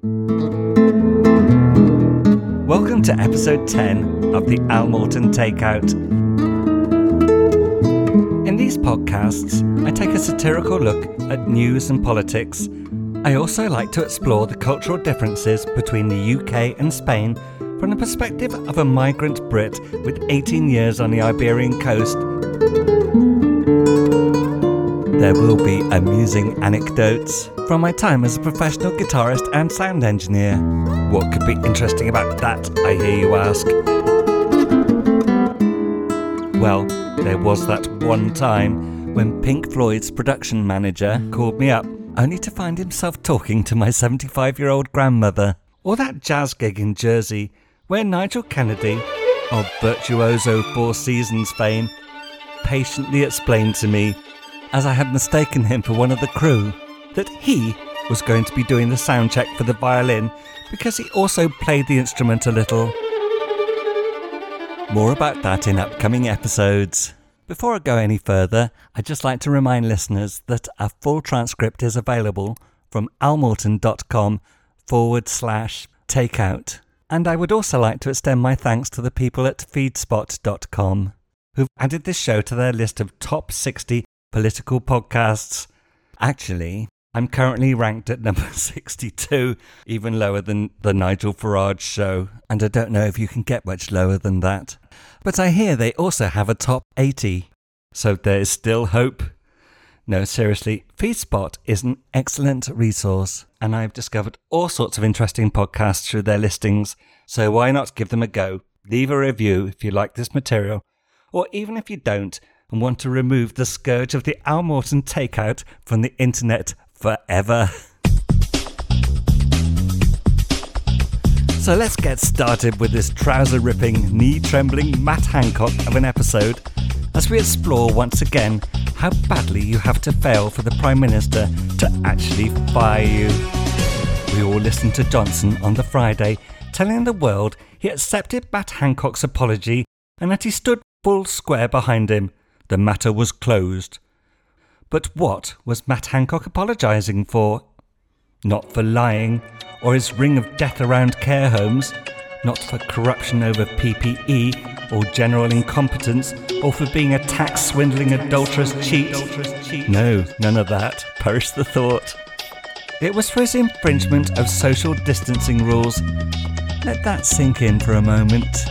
Welcome to episode 10 of the Al Morton Takeout. In these podcasts, I take a satirical look at news and politics. I also like to explore the cultural differences between the UK and Spain from the perspective of a migrant Brit with 18 years on the Iberian coast. There will be amusing anecdotes from my time as a professional guitarist and sound engineer. What could be interesting about that, I hear you ask? Well, there was that one time when Pink Floyd's production manager called me up only to find himself talking to my 75 year old grandmother. Or that jazz gig in Jersey where Nigel Kennedy, of Virtuoso Four Seasons fame, patiently explained to me, as I had mistaken him for one of the crew, that he was going to be doing the sound check for the violin because he also played the instrument a little. More about that in upcoming episodes. Before I go any further, I'd just like to remind listeners that a full transcript is available from almorton.com forward slash takeout. And I would also like to extend my thanks to the people at feedspot.com who've added this show to their list of top 60 political podcasts. Actually, I'm currently ranked at number 62, even lower than the Nigel Farage show, and I don't know if you can get much lower than that. But I hear they also have a top 80, so there is still hope. No, seriously, FeedSpot is an excellent resource, and I've discovered all sorts of interesting podcasts through their listings, so why not give them a go? Leave a review if you like this material, or even if you don't and want to remove the scourge of the Al Morton takeout from the internet forever. So let's get started with this trouser ripping, knee trembling Matt Hancock of an episode as we explore once again how badly you have to fail for the Prime Minister to actually fire you. We all listened to Johnson on the Friday telling the world he accepted Matt Hancock's apology and that he stood full square behind him. The matter was closed. But what was Matt Hancock apologising for? Not for lying, or his ring of death around care homes, not for corruption over PPE, or general incompetence, or for being a tax swindling adulterous cheat. No, none of that. Perish the thought. It was for his infringement of social distancing rules. Let that sink in for a moment.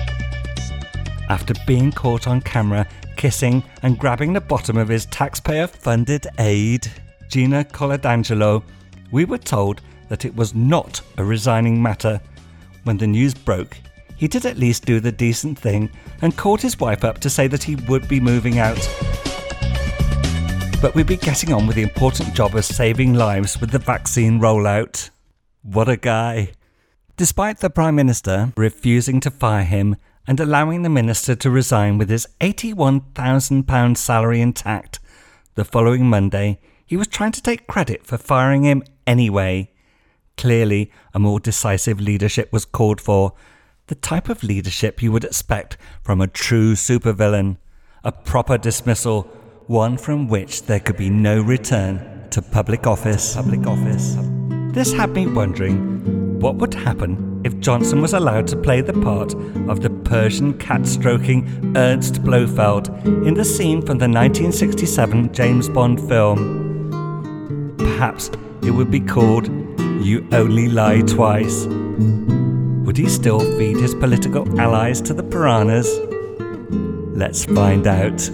After being caught on camera kissing and grabbing the bottom of his taxpayer funded aid, Gina Coladangelo, we were told that it was not a resigning matter. When the news broke, he did at least do the decent thing and called his wife up to say that he would be moving out. But we'd be getting on with the important job of saving lives with the vaccine rollout. What a guy. Despite the Prime Minister refusing to fire him and allowing the Minister to resign with his £81,000 salary intact, the following Monday he was trying to take credit for firing him anyway. Clearly, a more decisive leadership was called for, the type of leadership you would expect from a true supervillain, a proper dismissal, one from which there could be no return to public office. Public office. This had me wondering what would happen if Johnson was allowed to play the part of the Persian cat stroking Ernst Blofeld in the scene from the 1967 James Bond film. Perhaps it would be called You Only Lie Twice. Would he still feed his political allies to the piranhas? Let's find out.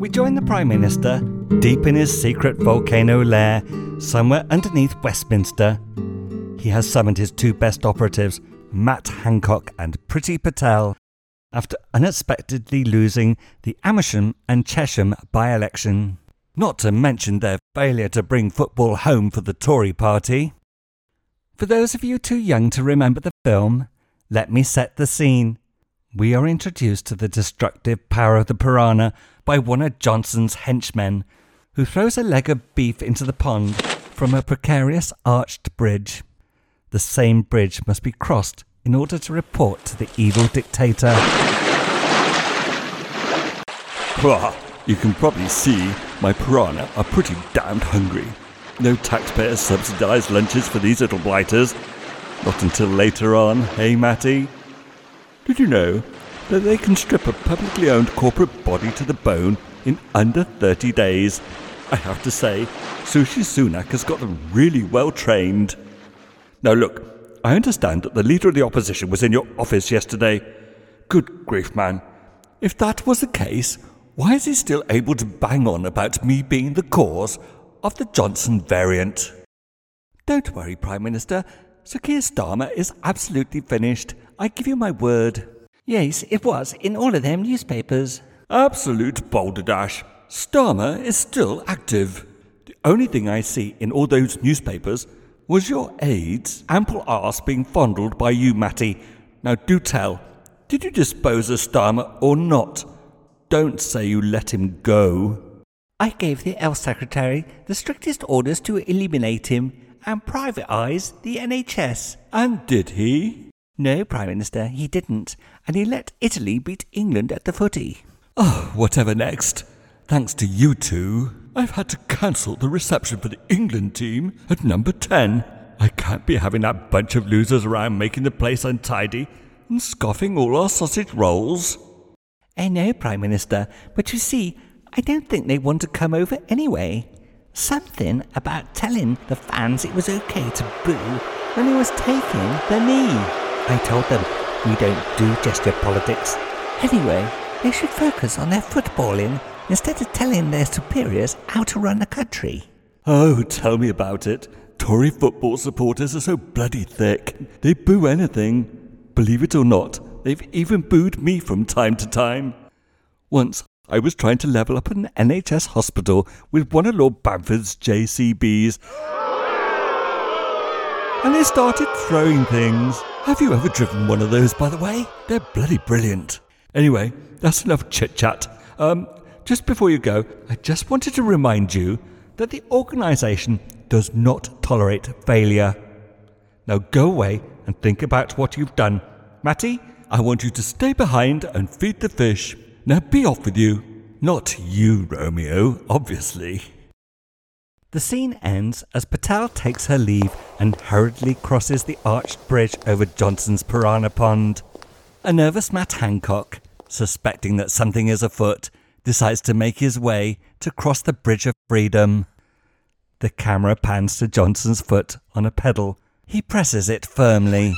We join the Prime Minister deep in his secret volcano lair, somewhere underneath Westminster. He has summoned his two best operatives, Matt Hancock and Priti Patel, after unexpectedly losing the Amersham and Chesham by election. Not to mention their failure to bring football home for the Tory party. For those of you too young to remember the film, let me set the scene. We are introduced to the destructive power of the piranha by one of Johnson's henchmen, who throws a leg of beef into the pond from a precarious arched bridge. The same bridge must be crossed in order to report to the evil dictator. You can probably see my piranha are pretty damned hungry. No taxpayer subsidised lunches for these little blighters. Not until later on, hey Matty? Did you know that they can strip a publicly owned corporate body to the bone in under 30 days? I have to say, Sushi Sunak has got them really well trained. Now, look, I understand that the leader of the opposition was in your office yesterday. Good grief, man. If that was the case, why is he still able to bang on about me being the cause of the Johnson variant? Don't worry, Prime Minister. Sir Keir Starmer is absolutely finished. I give you my word. Yes, it was, in all of them newspapers. Absolute balderdash. Starmer is still active. The only thing I see in all those newspapers was your aide's ample arse being fondled by you, Matty. Now do tell, did you dispose of Starmer or not? Don't say you let him go. I gave the Health Secretary the strictest orders to eliminate him and privatise the NHS. And did he? No, Prime Minister, he didn't, and he let Italy beat England at the footy. Oh, whatever next. Thanks to you two, I've had to cancel the reception for the England team at number 10. I can't be having that bunch of losers around making the place untidy and scoffing all our sausage rolls. I know, Prime Minister, but you see, I don't think they want to come over anyway. Something about telling the fans it was okay to boo when he was taking the knee. I told them we don't do gesture politics. Anyway, they should focus on their footballing instead of telling their superiors how to run the country. Oh, tell me about it. Tory football supporters are so bloody thick. They boo anything. Believe it or not, they've even booed me from time to time. Once, I was trying to level up an NHS hospital with one of Lord Bamford's JCBs. And they started throwing things. Have you ever driven one of those, by the way? They're bloody brilliant. Anyway, that's enough chit chat. Um, just before you go, I just wanted to remind you that the organisation does not tolerate failure. Now go away and think about what you've done. Matty, I want you to stay behind and feed the fish. Now be off with you. Not you, Romeo, obviously. The scene ends as Patel takes her leave and hurriedly crosses the arched bridge over Johnson's piranha pond. A nervous Matt Hancock, suspecting that something is afoot, decides to make his way to cross the Bridge of Freedom. The camera pans to Johnson's foot on a pedal. He presses it firmly.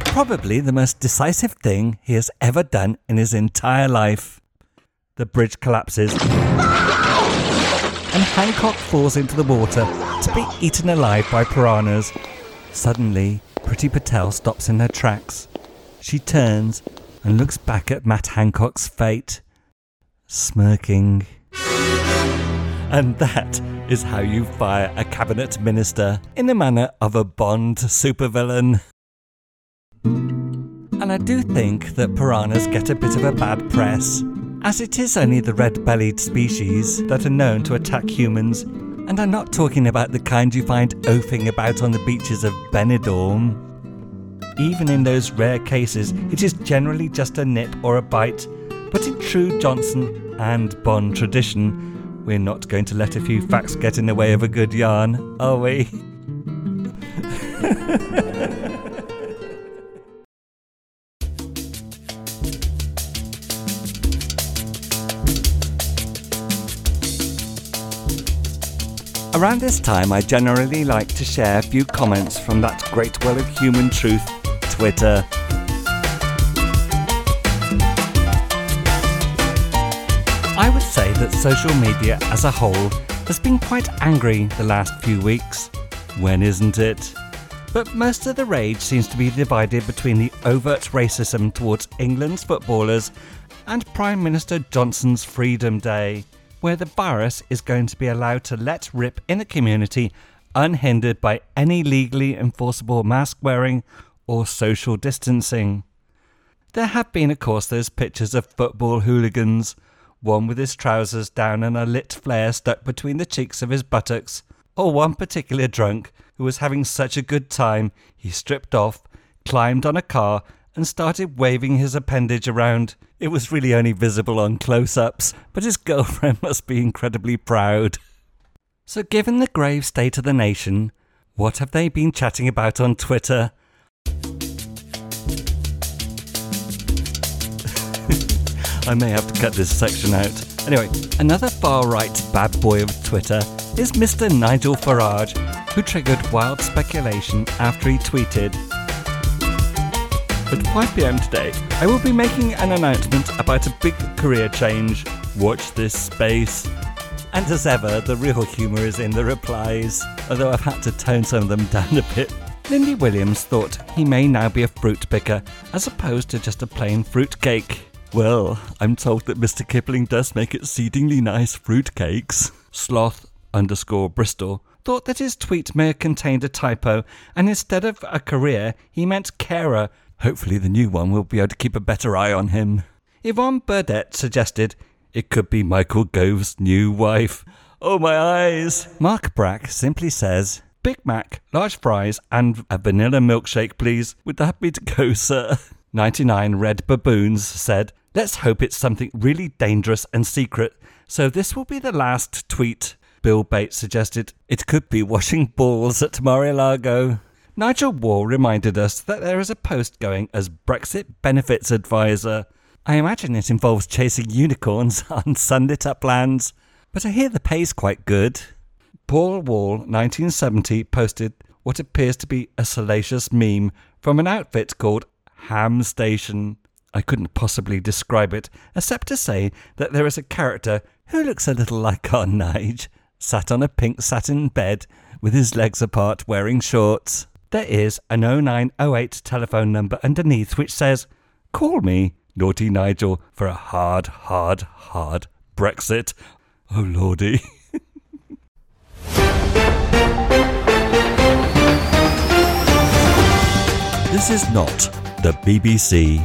Probably the most decisive thing he has ever done in his entire life. The bridge collapses, and Hancock falls into the water to be eaten alive by piranhas. Suddenly, Priti Patel stops in her tracks. She turns and looks back at Matt Hancock's fate, smirking. And that is how you fire a cabinet minister in the manner of a Bond supervillain. And I do think that piranhas get a bit of a bad press, as it is only the red bellied species that are known to attack humans, and I'm not talking about the kind you find oafing about on the beaches of Benidorm. Even in those rare cases, it is generally just a nip or a bite, but in true Johnson and Bond tradition, we're not going to let a few facts get in the way of a good yarn, are we? Around this time, I generally like to share a few comments from that great well of human truth, Twitter. Say that social media as a whole has been quite angry the last few weeks. When isn't it? But most of the rage seems to be divided between the overt racism towards England's footballers and Prime Minister Johnson's Freedom Day where the virus is going to be allowed to let rip in the community unhindered by any legally enforceable mask wearing or social distancing. There have been, of course, those pictures of football hooligans, one with his trousers down and a lit flare stuck between the cheeks of his buttocks, or one particular drunk who was having such a good time he stripped off, climbed on a car, and started waving his appendage around. It was really only visible on close ups, but his girlfriend must be incredibly proud. So, given the grave state of the nation, what have they been chatting about on Twitter? I may have to cut this section out. Anyway, another far right bad boy of Twitter is Mr. Nigel Farage, who triggered wild speculation after he tweeted At 5 pm today, I will be making an announcement about a big career change. Watch this space. And as ever, the real humour is in the replies, although I've had to tone some of them down a bit. Lindy Williams thought he may now be a fruit picker, as opposed to just a plain fruit cake. Well, I'm told that Mr. Kipling does make exceedingly nice fruit cakes. Sloth underscore Bristol thought that his tweet may have contained a typo, and instead of a career, he meant carer. Hopefully, the new one will be able to keep a better eye on him. Yvonne Burdett suggested it could be Michael Gove's new wife. Oh, my eyes! Mark Brack simply says, Big Mac, large fries, and a vanilla milkshake, please. Would that be to go, sir? 99 Red Baboons said, Let's hope it's something really dangerous and secret, so this will be the last tweet. Bill Bates suggested it could be washing balls at Mar-a-Lago. Nigel Wall reminded us that there is a post going as Brexit benefits advisor. I imagine it involves chasing unicorns on sunlit uplands, but I hear the pay's quite good. Paul Wall, 1970, posted what appears to be a salacious meme from an outfit called Ham Station. I couldn't possibly describe it, except to say that there is a character who looks a little like our Nige, sat on a pink satin bed with his legs apart wearing shorts. There is an 0908 telephone number underneath which says, Call me Naughty Nigel for a hard, hard, hard Brexit. Oh lordy. this is not the BBC.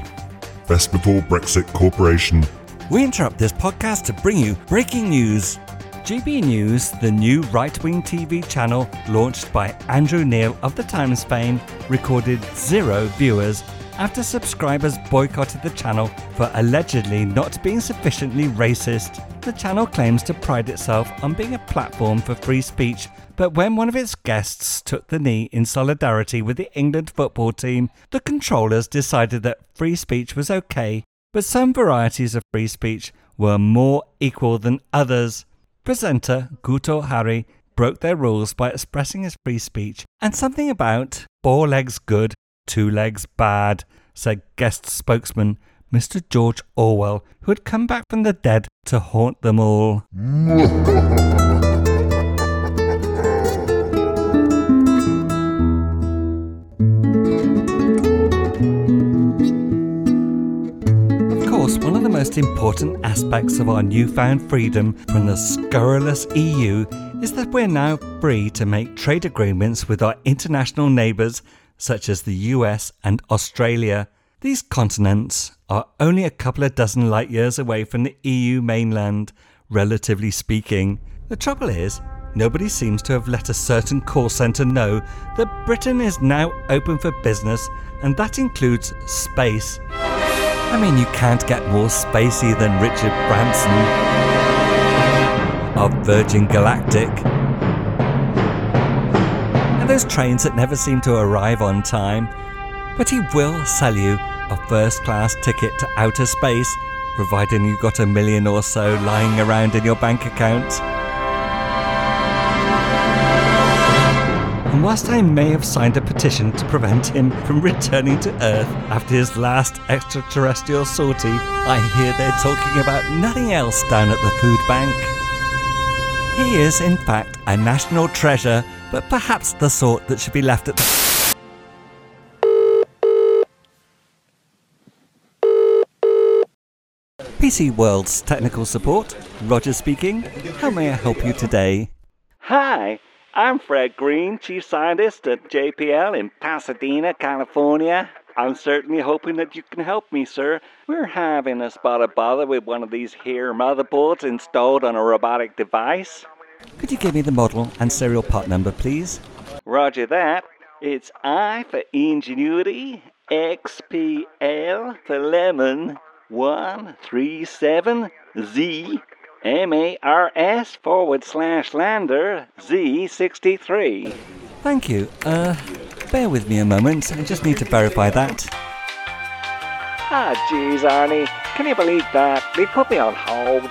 Best Before Brexit Corporation. We interrupt this podcast to bring you breaking news. GB News, the new right wing TV channel launched by Andrew Neil of The Times fame, recorded zero viewers after subscribers boycotted the channel for allegedly not being sufficiently racist. The channel claims to pride itself on being a platform for free speech, but when one of its guests took the knee in solidarity with the England football team, the controllers decided that free speech was okay, but some varieties of free speech were more equal than others. Presenter Guto Harri broke their rules by expressing his free speech and something about four legs good two legs bad, said guest spokesman Mr. George Orwell, who had come back from the dead to haunt them all. Of course, one of the most important aspects of our newfound freedom from the scurrilous EU is that we're now free to make trade agreements with our international neighbours such as the US and Australia. These continents are only a couple of dozen light years away from the EU mainland, relatively speaking. The trouble is, nobody seems to have let a certain call centre know that Britain is now open for business, and that includes space. I mean, you can't get more spacey than Richard Branson of Virgin Galactic those trains that never seem to arrive on time. But he will sell you a first class ticket to outer space, providing you've got a million or so lying around in your bank account. And whilst I may have signed a petition to prevent him from returning to Earth after his last extraterrestrial sortie, I hear they're talking about nothing else down at the food bank. He is, in fact, a national treasure but perhaps the sort that should be left at the. PC World's technical support, Roger speaking. How may I help you today? Hi, I'm Fred Green, Chief Scientist at JPL in Pasadena, California. I'm certainly hoping that you can help me, sir. We're having a spot of bother with one of these here motherboards installed on a robotic device. Could you give me the model and serial part number, please? Roger that. It's I for Ingenuity, XPL for Lemon, 137Z, M-A-R-S forward slash lander Z63. Thank you. Uh, bear with me a moment. I just need to verify that. Ah, jeez, Arnie. Can you believe that? They put me on hold.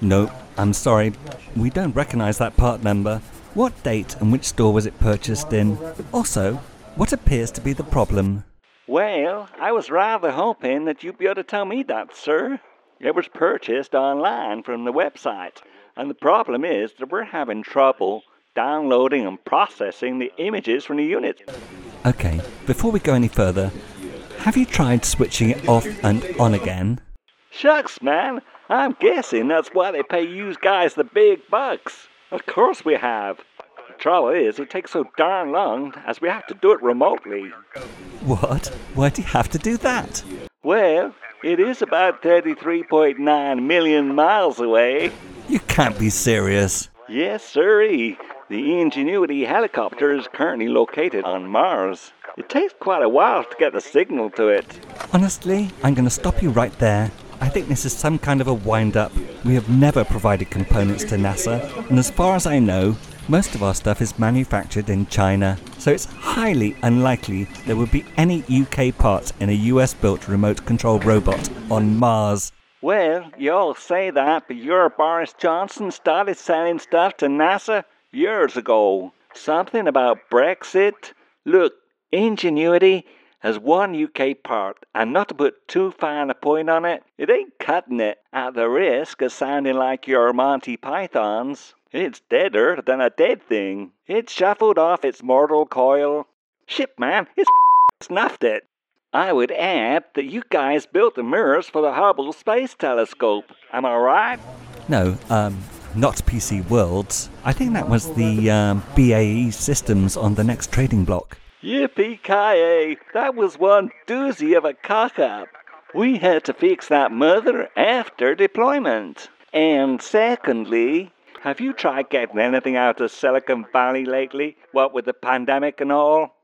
No, I'm sorry. We don't recognize that part number. What date and which store was it purchased in? Also, what appears to be the problem? Well, I was rather hoping that you'd be able to tell me that, sir. It was purchased online from the website, and the problem is that we're having trouble downloading and processing the images from the unit. Okay, before we go any further, have you tried switching it off and on again? Shucks, man. I'm guessing that's why they pay you guys the big bucks. Of course we have. The trouble is, it takes so darn long as we have to do it remotely. What? Why do you have to do that? Well, it is about 33.9 million miles away. You can't be serious. Yes, sirree. The Ingenuity helicopter is currently located on Mars. It takes quite a while to get the signal to it. Honestly, I'm going to stop you right there. I think this is some kind of a wind up. We have never provided components to NASA, and as far as I know, most of our stuff is manufactured in China, so it's highly unlikely there would be any UK parts in a US built remote control robot on Mars. Well, you all say that, but your Boris Johnson started selling stuff to NASA years ago. Something about Brexit? Look, Ingenuity has one UK part, and not to put too fine a point on it, it ain't cutting it at the risk of sounding like your Monty Pythons. It's deader than a dead thing. It's shuffled off its mortal coil. Shit, man, it's snuffed it. I would add that you guys built the mirrors for the Hubble Space Telescope. Am I right? No, um, not PC Worlds. I think that was the um, BAE systems on the next trading block. Yippee ki That was one doozy of a cock up. We had to fix that mother after deployment. And secondly, have you tried getting anything out of Silicon Valley lately? What with the pandemic and all?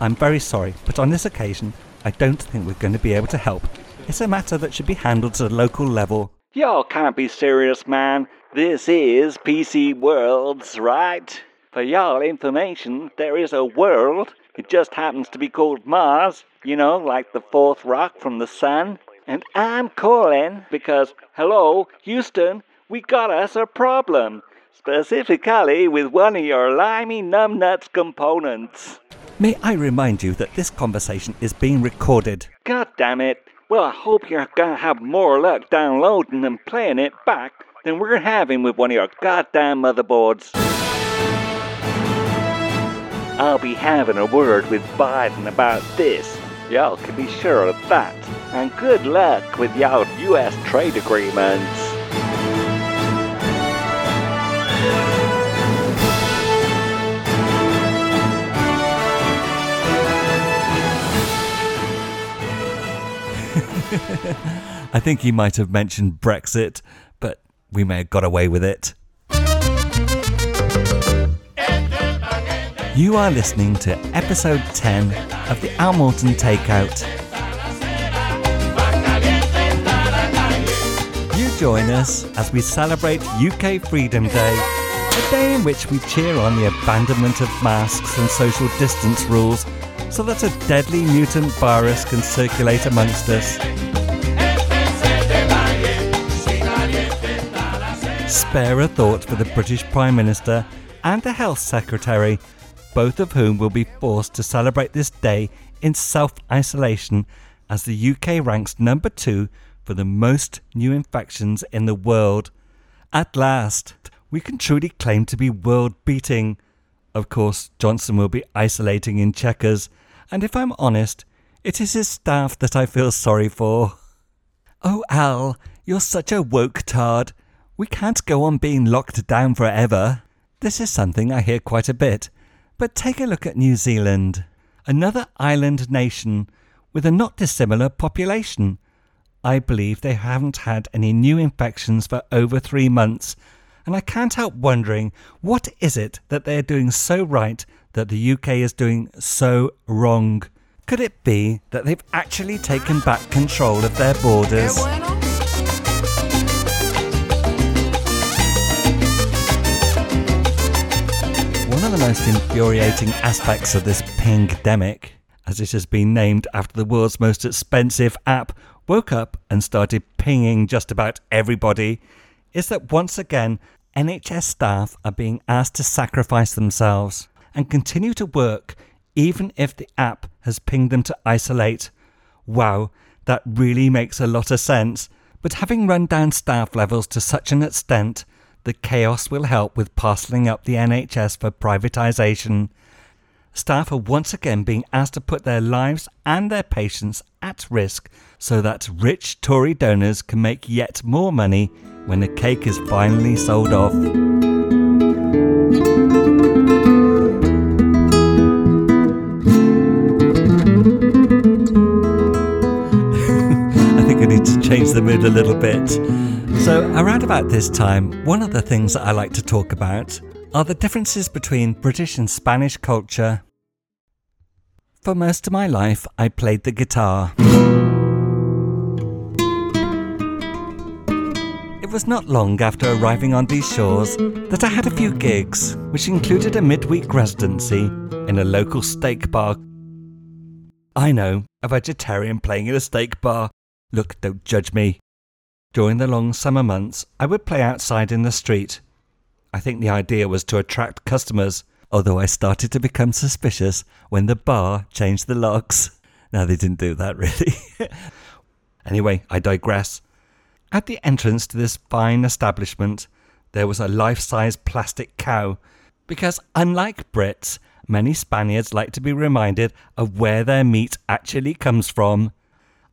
I'm very sorry, but on this occasion, I don't think we're going to be able to help. It's a matter that should be handled at a local level. Y'all can't be serious, man. This is PC Worlds, right? For y'all information, there is a world. It just happens to be called Mars, you know, like the fourth rock from the sun. And I'm calling because, hello, Houston, we got us a problem. Specifically with one of your limey numbnuts components. May I remind you that this conversation is being recorded? God damn it. Well, I hope you're gonna have more luck downloading and playing it back than we're having with one of your goddamn motherboards. I'll be having a word with Biden about this. Y'all can be sure of that. And good luck with y'all U.S. trade agreements. I think he might have mentioned Brexit, but we may have got away with it. You are listening to episode 10 of the Al Morton Takeout. You join us as we celebrate UK Freedom Day, a day in which we cheer on the abandonment of masks and social distance rules so that a deadly mutant virus can circulate amongst us. Spare a thought for the British Prime Minister and the Health Secretary, both of whom will be forced to celebrate this day in self isolation as the UK ranks number two for the most new infections in the world. At last, we can truly claim to be world beating. Of course, Johnson will be isolating in Chequers, and if I'm honest, it is his staff that I feel sorry for. Oh, Al, you're such a woke tard. We can't go on being locked down forever. This is something I hear quite a bit. But take a look at New Zealand, another island nation with a not dissimilar population. I believe they haven't had any new infections for over three months, and I can't help wondering what is it that they're doing so right that the UK is doing so wrong. Could it be that they've actually taken back control of their borders? Of the most infuriating aspects of this pingdemic, as it has been named after the world's most expensive app, woke up and started pinging just about everybody, is that once again NHS staff are being asked to sacrifice themselves and continue to work even if the app has pinged them to isolate. Wow, that really makes a lot of sense. But having run down staff levels to such an extent, the chaos will help with parcelling up the NHS for privatisation. Staff are once again being asked to put their lives and their patients at risk so that rich Tory donors can make yet more money when the cake is finally sold off. I think I need to change the mood a little bit. So, around about this time, one of the things that I like to talk about are the differences between British and Spanish culture. For most of my life, I played the guitar. It was not long after arriving on these shores that I had a few gigs, which included a midweek residency in a local steak bar. I know, a vegetarian playing in a steak bar. Look, don't judge me. During the long summer months, I would play outside in the street. I think the idea was to attract customers, although I started to become suspicious when the bar changed the locks. Now, they didn't do that really. anyway, I digress. At the entrance to this fine establishment, there was a life size plastic cow, because unlike Brits, many Spaniards like to be reminded of where their meat actually comes from.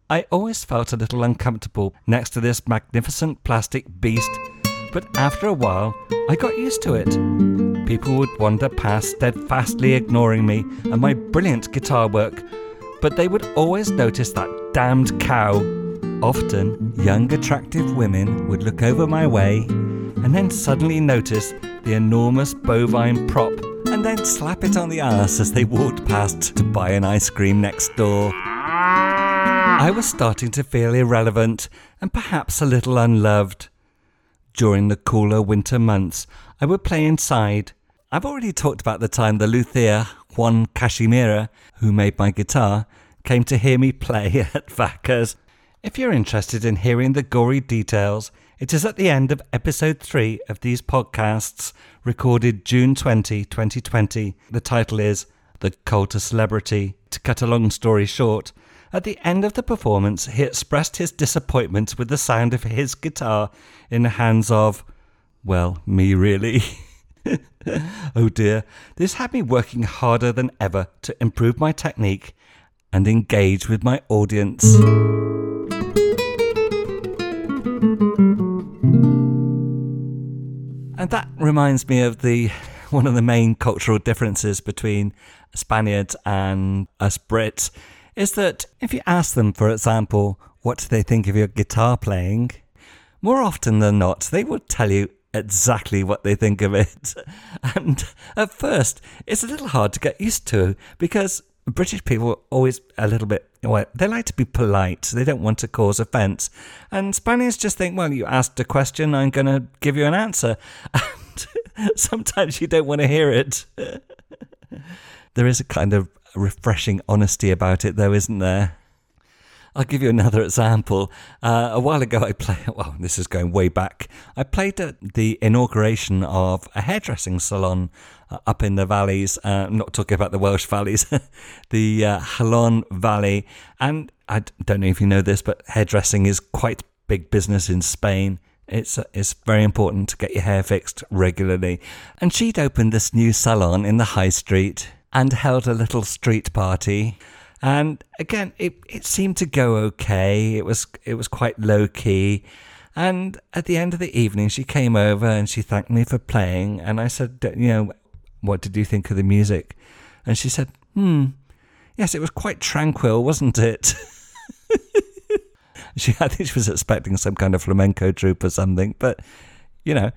I always felt a little uncomfortable next to this magnificent plastic beast, but after a while, I got used to it. People would wander past, steadfastly ignoring me and my brilliant guitar work, but they would always notice that damned cow. Often, young, attractive women would look over my way and then suddenly notice the enormous bovine prop and then slap it on the ass as they walked past to buy an ice cream next door. Ah. I was starting to feel irrelevant and perhaps a little unloved. During the cooler winter months, I would play inside. I've already talked about the time the luthier, Juan Cachemira, who made my guitar, came to hear me play at Vacca's. If you're interested in hearing the gory details, it is at the end of episode 3 of these podcasts, recorded June 20, 2020. The title is The Cult of Celebrity. To cut a long story short, at the end of the performance, he expressed his disappointment with the sound of his guitar in the hands of, well, me really. oh dear, this had me working harder than ever to improve my technique and engage with my audience. And that reminds me of the one of the main cultural differences between Spaniards and us Brits is that if you ask them, for example, what they think of your guitar playing, more often than not, they will tell you exactly what they think of it. And at first, it's a little hard to get used to because British people are always a little bit, well, they like to be polite. They don't want to cause offence. And Spaniards just think, well, you asked a question, I'm going to give you an answer. And sometimes you don't want to hear it. there is a kind of refreshing honesty about it, though, isn't there? I'll give you another example. Uh, a while ago, I played, well, this is going way back. I played at the inauguration of a hairdressing salon uh, up in the valleys. Uh, I'm not talking about the Welsh valleys, the uh, Jalón Valley. And I don't know if you know this, but hairdressing is quite big business in Spain. It's, uh, it's very important to get your hair fixed regularly. And she'd opened this new salon in the high street and held a little street party. And again, it, it seemed to go okay. It was it was quite low key. And at the end of the evening, she came over and she thanked me for playing. And I said, you know, what did you think of the music? And she said, hmm, yes, it was quite tranquil, wasn't it? she, I think she was expecting some kind of flamenco troupe or something. But, you know,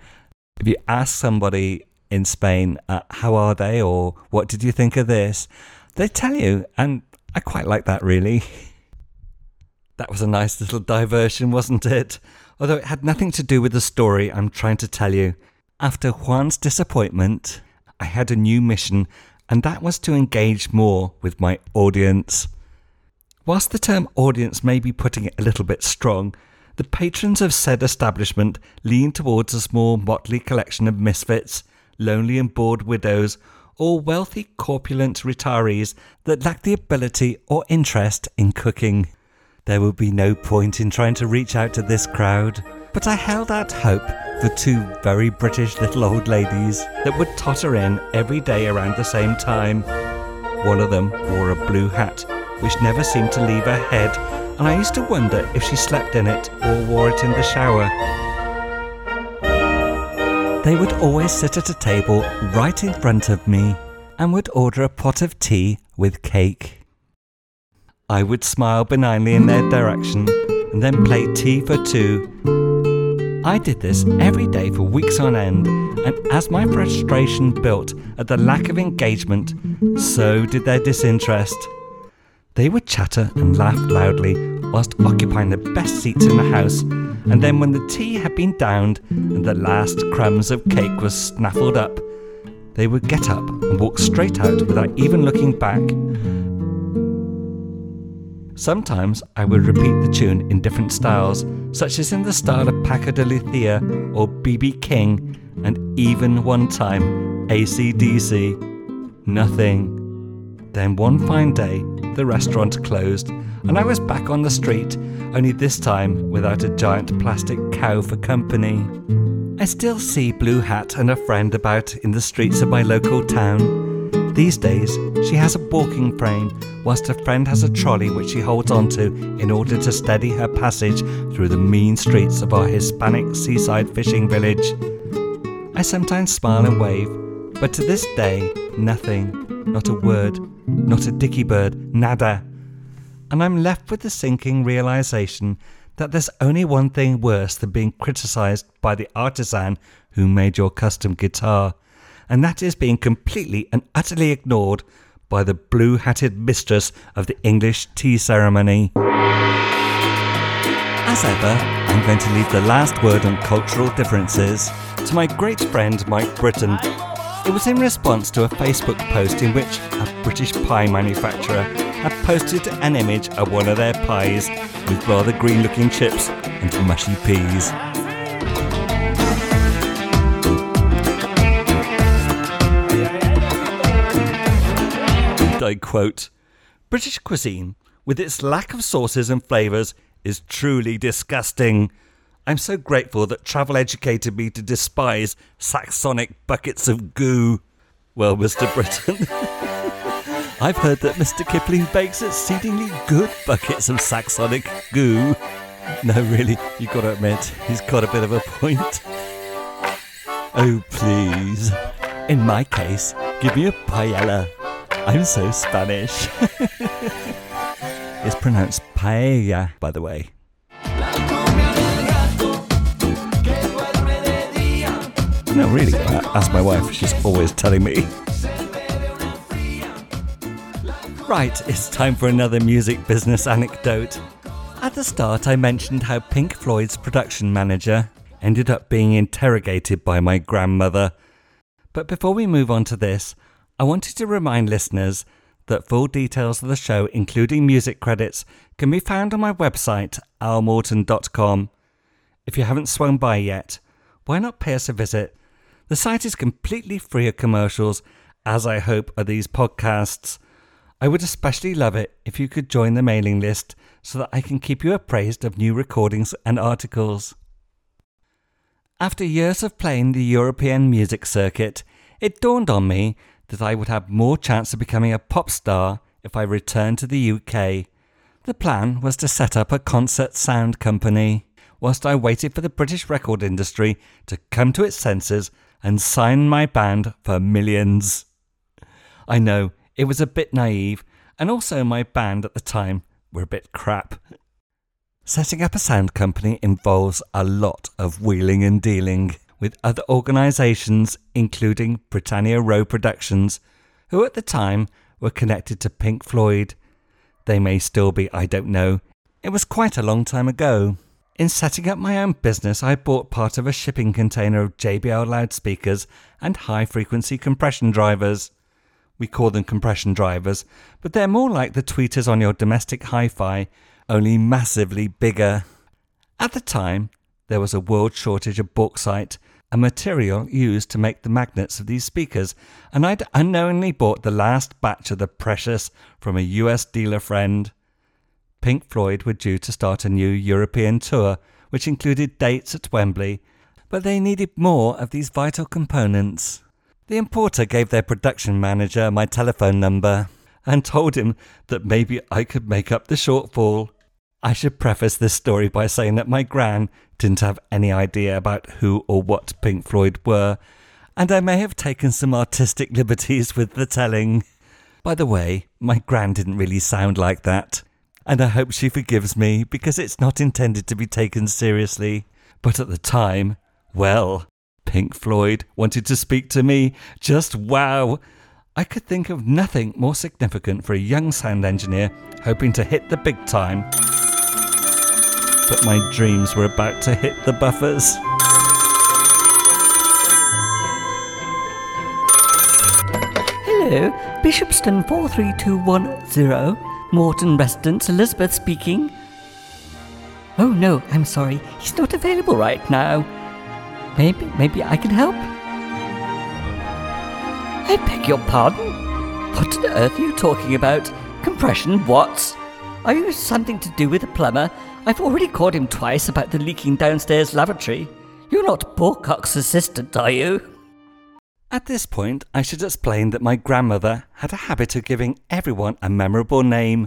if you ask somebody in Spain, uh, how are they or what did you think of this? They tell you, and I quite like that, really. That was a nice little diversion, wasn't it? Although it had nothing to do with the story I'm trying to tell you. After Juan's disappointment, I had a new mission, and that was to engage more with my audience. Whilst the term audience may be putting it a little bit strong, the patrons of said establishment lean towards a small motley collection of misfits, lonely and bored widows, or wealthy corpulent retirees that lack the ability or interest in cooking. There would be no point in trying to reach out to this crowd, but I held out hope for two very British little old ladies that would totter in every day around the same time. One of them wore a blue hat, which never seemed to leave her head, and I used to wonder if she slept in it or wore it in the shower. They would always sit at a table right in front of me and would order a pot of tea with cake. I would smile benignly in their direction and then play tea for two. I did this every day for weeks on end, and as my frustration built at the lack of engagement, so did their disinterest. They would chatter and laugh loudly whilst occupying the best seats in the house, and then when the tea had been downed and the last crumbs of cake was snaffled up, they would get up and walk straight out without even looking back Sometimes I would repeat the tune in different styles, such as in the style of Paco de Lucia or BB King, and even one time ACDC. Nothing. Then one fine day, the restaurant closed, and I was back on the street, only this time without a giant plastic cow for company. I still see Blue Hat and a friend about in the streets of my local town. These days, she has a walking frame, whilst her friend has a trolley which she holds onto in order to steady her passage through the mean streets of our Hispanic seaside fishing village. I sometimes smile and wave, but to this day, nothing, not a word, not a dicky bird, nada. And I'm left with the sinking realization that there's only one thing worse than being criticized by the artisan who made your custom guitar and that is being completely and utterly ignored by the blue hatted mistress of the English tea ceremony. As ever, I'm going to leave the last word on cultural differences to my great friend Mike Britton. It was in response to a Facebook post in which a British pie manufacturer had posted an image of one of their pies with rather green looking chips and mushy peas. I quote British cuisine, with its lack of sauces and flavours, is truly disgusting. I'm so grateful that travel educated me to despise Saxonic buckets of goo. Well, Mr. Britton, I've heard that Mr. Kipling bakes exceedingly good buckets of Saxonic goo. No, really, you've got to admit, he's got a bit of a point. Oh, please. In my case, give me a paella. I'm so Spanish. it's pronounced paella, by the way. No, really, ask my wife. She's always telling me. Right, it's time for another music business anecdote. At the start, I mentioned how Pink Floyd's production manager ended up being interrogated by my grandmother. But before we move on to this, I wanted to remind listeners that full details of the show, including music credits, can be found on my website, almorton.com. If you haven't swung by yet, why not pay us a visit? The site is completely free of commercials, as I hope are these podcasts. I would especially love it if you could join the mailing list so that I can keep you appraised of new recordings and articles. After years of playing the European music circuit, it dawned on me that I would have more chance of becoming a pop star if I returned to the UK. The plan was to set up a concert sound company, whilst I waited for the British record industry to come to its senses and sign my band for millions. I know it was a bit naive, and also my band at the time were a bit crap. Setting up a sound company involves a lot of wheeling and dealing with other organisations, including Britannia Row Productions, who at the time were connected to Pink Floyd. They may still be, I don't know. It was quite a long time ago. In setting up my own business, I bought part of a shipping container of JBL loudspeakers and high frequency compression drivers. We call them compression drivers, but they're more like the tweeters on your domestic hi fi, only massively bigger. At the time, there was a world shortage of bauxite, a material used to make the magnets of these speakers, and I'd unknowingly bought the last batch of the precious from a US dealer friend. Pink Floyd were due to start a new European tour, which included dates at Wembley, but they needed more of these vital components. The importer gave their production manager my telephone number and told him that maybe I could make up the shortfall. I should preface this story by saying that my gran didn't have any idea about who or what Pink Floyd were, and I may have taken some artistic liberties with the telling. By the way, my gran didn't really sound like that, and I hope she forgives me because it's not intended to be taken seriously. But at the time, well, Pink Floyd wanted to speak to me. Just wow! I could think of nothing more significant for a young sound engineer hoping to hit the big time but my dreams were about to hit the buffers. Hello, Bishopston 43210, Morton residence, Elizabeth speaking. Oh no, I'm sorry, he's not available right now. Maybe, maybe I can help? I beg your pardon? What on earth are you talking about? Compression, what? Are you something to do with a plumber? I've already called him twice about the leaking downstairs lavatory. You're not Borcock's assistant, are you? At this point, I should explain that my grandmother had a habit of giving everyone a memorable name.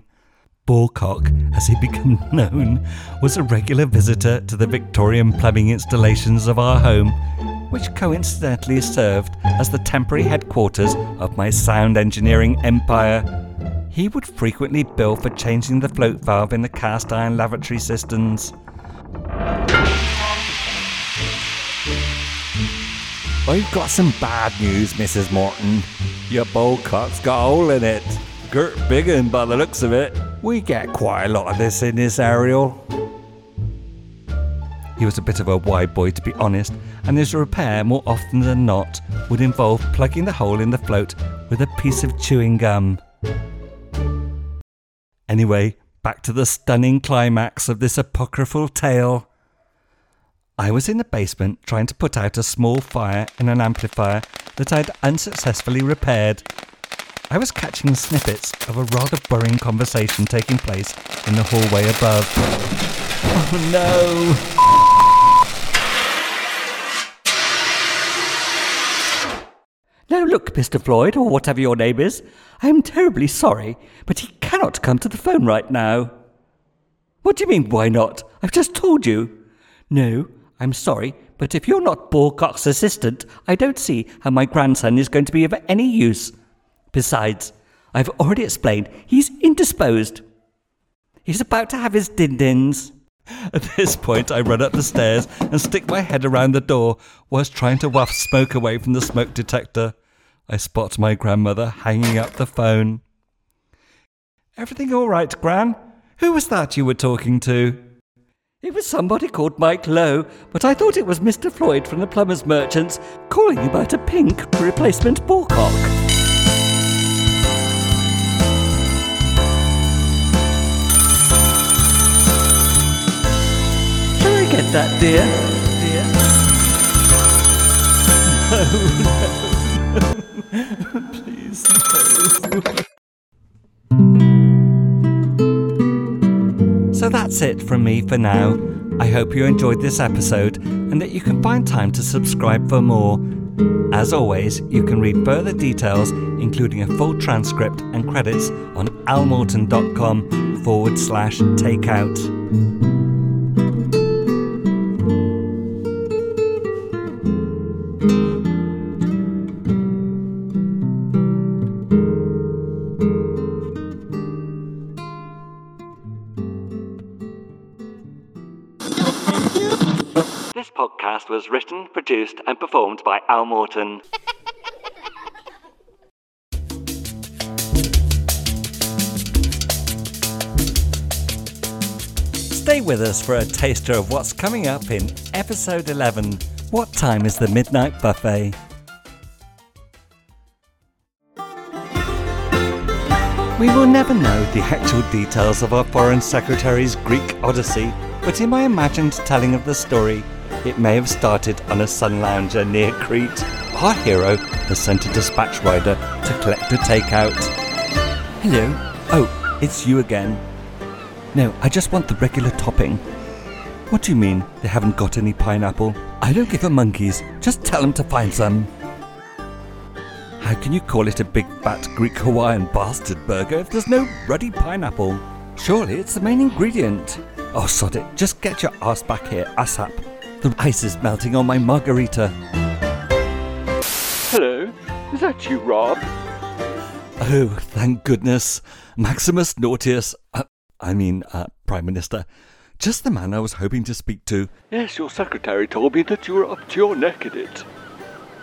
Borcock, as he became known, was a regular visitor to the Victorian plumbing installations of our home, which coincidentally served as the temporary headquarters of my sound engineering empire. He would frequently bill for changing the float valve in the cast iron lavatory systems. I've got some bad news, Mrs. Morton. Your bowcock's got a hole in it. Gert Biggin, by the looks of it. We get quite a lot of this in this aerial. He was a bit of a wide boy, to be honest, and his repair, more often than not, would involve plugging the hole in the float with a piece of chewing gum. Anyway, back to the stunning climax of this apocryphal tale. I was in the basement trying to put out a small fire in an amplifier that I'd unsuccessfully repaired. I was catching snippets of a rather boring conversation taking place in the hallway above. Oh no! Now look, Mr. Floyd, or whatever your name is, I am terribly sorry, but he cannot come to the phone right now. What do you mean, why not? I've just told you. No, I'm sorry, but if you're not Borcock's assistant, I don't see how my grandson is going to be of any use. Besides, I've already explained he's indisposed. He's about to have his din-dins. At this point, I run up the stairs and stick my head around the door whilst trying to waft smoke away from the smoke detector. I spot my grandmother hanging up the phone. Everything all right, Gran? Who was that you were talking to? It was somebody called Mike Lowe, but I thought it was Mr. Floyd from the Plumbers Merchants calling about a pink replacement Borcock. Can I get that, dear? Dear? No, Please, no. So that's it from me for now. I hope you enjoyed this episode and that you can find time to subscribe for more. As always, you can read further details, including a full transcript and credits, on almorton.com forward slash takeout. Written, produced, and performed by Al Morton. Stay with us for a taster of what's coming up in episode 11 What Time is the Midnight Buffet? We will never know the actual details of our Foreign Secretary's Greek Odyssey, but in my imagined telling of the story, it may have started on a sun lounger near Crete. Our hero has sent a dispatch rider to collect a takeout. Hello. Oh, it's you again. No, I just want the regular topping. What do you mean they haven't got any pineapple? I don't give a monkeys. Just tell them to find some. How can you call it a big fat Greek Hawaiian bastard burger if there's no ruddy pineapple? Surely it's the main ingredient. Oh, sod it. Just get your ass back here, ASAP. The ice is melting on my margarita. Hello, is that you, Rob? Oh, thank goodness. Maximus Nautius. Uh, I mean, uh, Prime Minister. Just the man I was hoping to speak to. Yes, your secretary told me that you were up to your neck in it.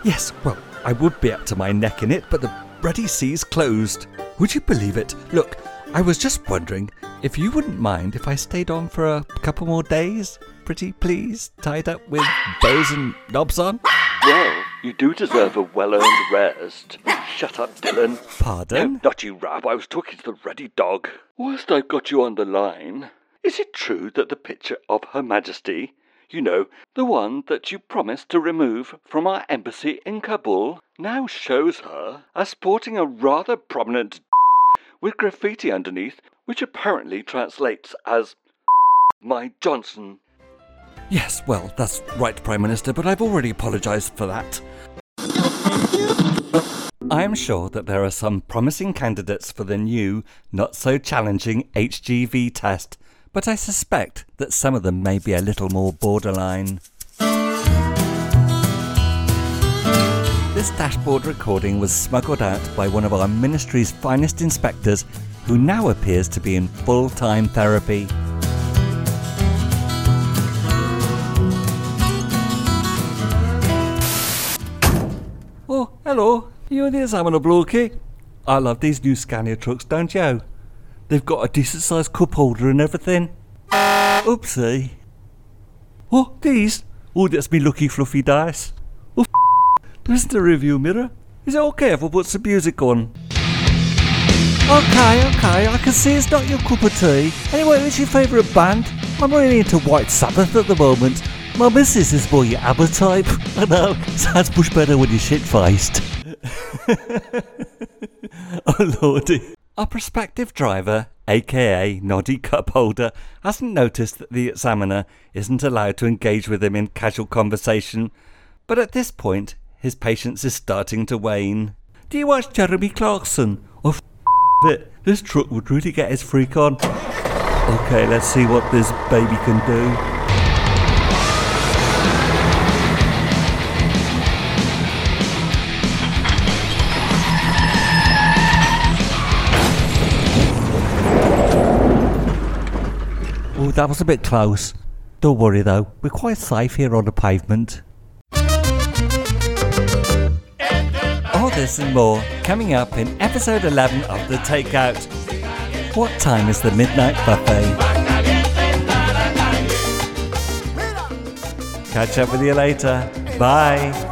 Yes, well, I would be up to my neck in it, but the bloody sea's closed. Would you believe it? Look, I was just wondering if you wouldn't mind if I stayed on for a couple more days? Pretty please, tied up with bows and knobs on? Well, you do deserve a well earned rest. Shut up, Dilyn. Pardon? No, not you, Raab. I was talking to the ruddy dog. Whilst I've got you on the line, is it true that the picture of Her Majesty, you know, the one that you promised to remove from our embassy in Kabul, now shows her as sporting a rather prominent with graffiti underneath, which apparently translates as My Johnson. Yes, well, that's right, Prime Minister, but I've already apologised for that. I am sure that there are some promising candidates for the new, not so challenging HGV test, but I suspect that some of them may be a little more borderline. This dashboard recording was smuggled out by one of our ministry's finest inspectors, who now appears to be in full time therapy. Hello. You and the examiner blokey? Eh? I love these new Scania trucks, don't you? They've got a decent sized cup holder and everything. Oopsie. Oh, these? Oh, that's me lucky fluffy dice. Oh, f- there isn't a review mirror. Is it okay if I put some music on? Okay, okay, I can see it's not your cup of tea. Anyway, what's your favourite band? I'm really into White Sabbath at the moment. My missus is more your ABBA type. I know, sounds much better when you're shit faced. oh lordy. Our prospective driver, aka Noddy Cup Holder, hasn't noticed that the examiner isn't allowed to engage with him in casual conversation, but at this point, his patience is starting to wane. Do you watch Jeremy Clarkson? Oh, f- it. This truck would really get his freak on. Okay, let's see what this baby can do. That was a bit close. Don't worry though, we're quite safe here on the pavement. All this and more coming up in episode 11 of The Takeout. What time is the midnight buffet? Catch up with you later. Bye.